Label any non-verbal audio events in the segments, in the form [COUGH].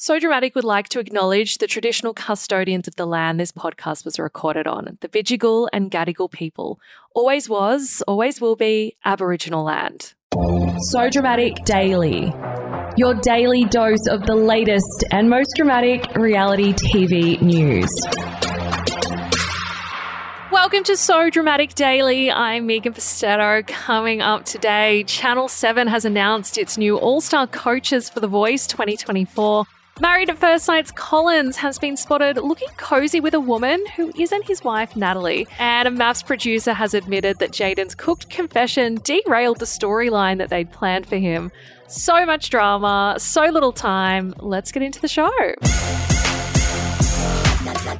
So Dramatic would like to acknowledge the traditional custodians of the land this podcast was recorded on, the Bidjigal and Gadigal people. Always was, always will be Aboriginal land. So Dramatic Daily. Your daily dose of the latest and most dramatic reality TV news. Welcome to So Dramatic Daily. I'm Megan Pustetto. Coming up today, Channel 7 has announced its new All Star coaches for The Voice 2024. Married at First Sight's Collins has been spotted looking cozy with a woman who isn't his wife, Natalie. And a MAFS producer has admitted that Jayden's cooked confession derailed the storyline that they'd planned for him. So much drama, so little time. Let's get into the show.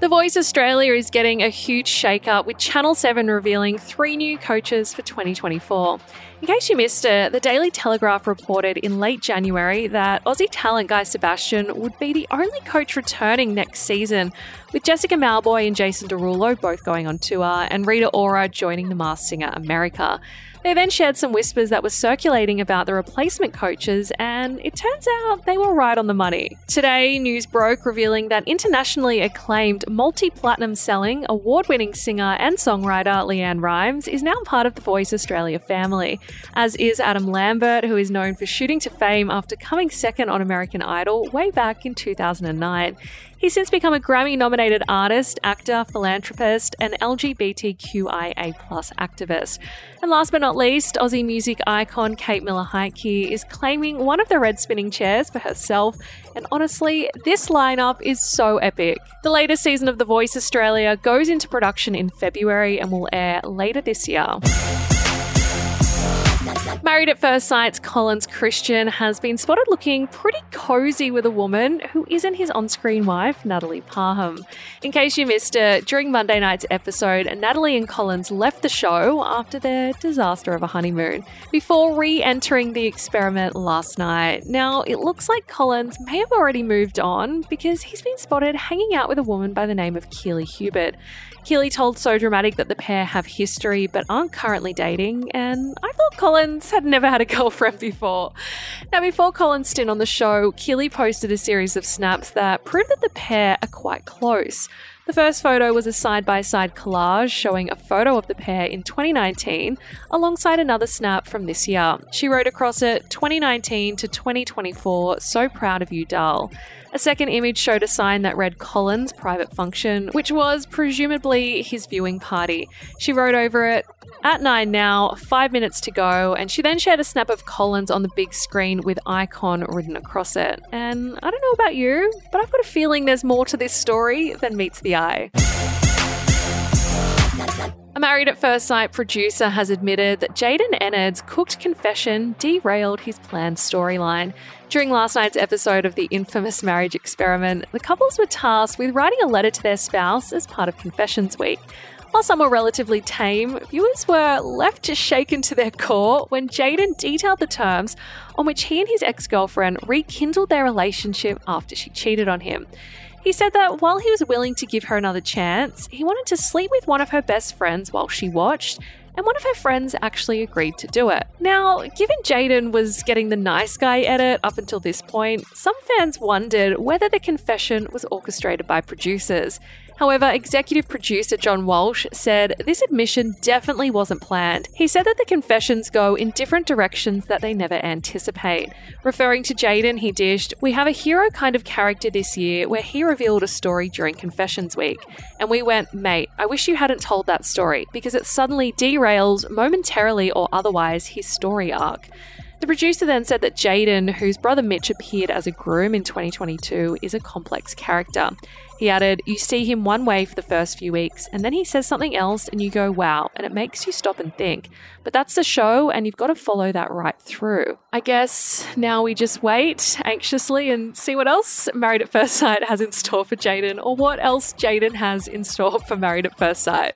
The Voice Australia is getting a huge shake-up with Channel 7 revealing three new coaches for 2024. In case you missed it, the Daily Telegraph reported in late January that Aussie talent Guy Sebastian would be the only coach returning next season, with Jessica Mauboy and Jason Derulo both going on tour and Rita Ora joining the Masked Singer America. They then shared some whispers that were circulating about the replacement coaches, and it turns out they were right on the money. Today, news broke revealing that internationally acclaimed, multi platinum selling, award winning singer and songwriter LeAnn Rimes is now part of the Voice Australia family, as is Adam Lambert, who is known for shooting to fame after coming second on American Idol way back in 2009. He's since become a Grammy nominated artist, actor, philanthropist, and LGBTQIA activist. And last but not least, Aussie music icon Kate Miller Heidke is claiming one of the red spinning chairs for herself. And honestly, this lineup is so epic. The latest season of The Voice Australia goes into production in February and will air later this year. mamá. Married at First Sight's Collins Christian has been spotted looking pretty cozy with a woman who isn't his on screen wife, Natalie Parham. In case you missed it, during Monday night's episode, Natalie and Collins left the show after their disaster of a honeymoon before re entering the experiment last night. Now, it looks like Collins may have already moved on because he's been spotted hanging out with a woman by the name of Keely Hubert. Keely told So Dramatic that the pair have history but aren't currently dating, and I thought Collins had never had a [LAUGHS] girlfriend before. Now, before Collins' stint on the show, Keely posted a series of snaps that proved that the pair are quite close. The first photo was a side by side collage showing a photo of the pair in 2019 alongside another snap from this year. She wrote across it 2019 to 2024, so proud of you, Dal. A second image showed a sign that read Collins Private Function, which was presumably his viewing party. She wrote over it, at nine now, five minutes to go, and she then shared a snap of Collins on the big screen with icon written across it. And I don't know about you, but I've got a feeling there's more to this story than meets the eye. A Married at First Sight producer has admitted that Jayden Eynaud's cooked confession derailed his planned storyline. During last night's episode of the infamous marriage experiment, the couples were tasked with writing a letter to their spouse as part of Confessions Week. While some were relatively tame, viewers were left shaken to their core when Jayden detailed the terms on which he and his ex girlfriend rekindled their relationship after she cheated on him. He said that while he was willing to give her another chance, he wanted to sleep with one of her best friends while she watched, and one of her friends actually agreed to do it. Now, given Jayden was getting the nice guy edit up until this point, some fans wondered whether the confession was orchestrated by producers. However, executive producer John Walsh said this admission definitely wasn't planned. He said that the confessions go in different directions that they never anticipate. Referring to Jayden, he dished, We have a hero kind of character this year where he revealed a story during Confessions Week. And we went, Mate, I wish you hadn't told that story because it suddenly derails, momentarily or otherwise, his story arc. The producer then said that Jayden, whose brother Mitch appeared as a groom in 2022, is a complex character. He added, You see him one way for the first few weeks, and then he says something else, and you go, wow, and it makes you stop and think. But that's the show, and you've got to follow that right through. I guess now we just wait anxiously and see what else Married at First Sight has in store for Jayden, or what else Jayden has in store for Married at First Sight.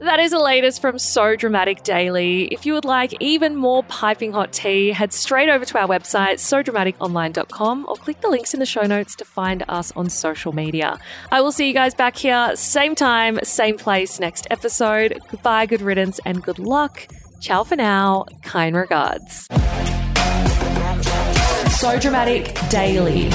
That is the latest from So Dramatic Daily. If you would like even more piping hot tea, head straight over to our website, sodramaticonline.com, or click the links in the show notes to find us on social media. I will see you guys back here, same time, same place next episode. Goodbye, good riddance, and good luck. Ciao for now. Kind regards. So Dramatic Daily.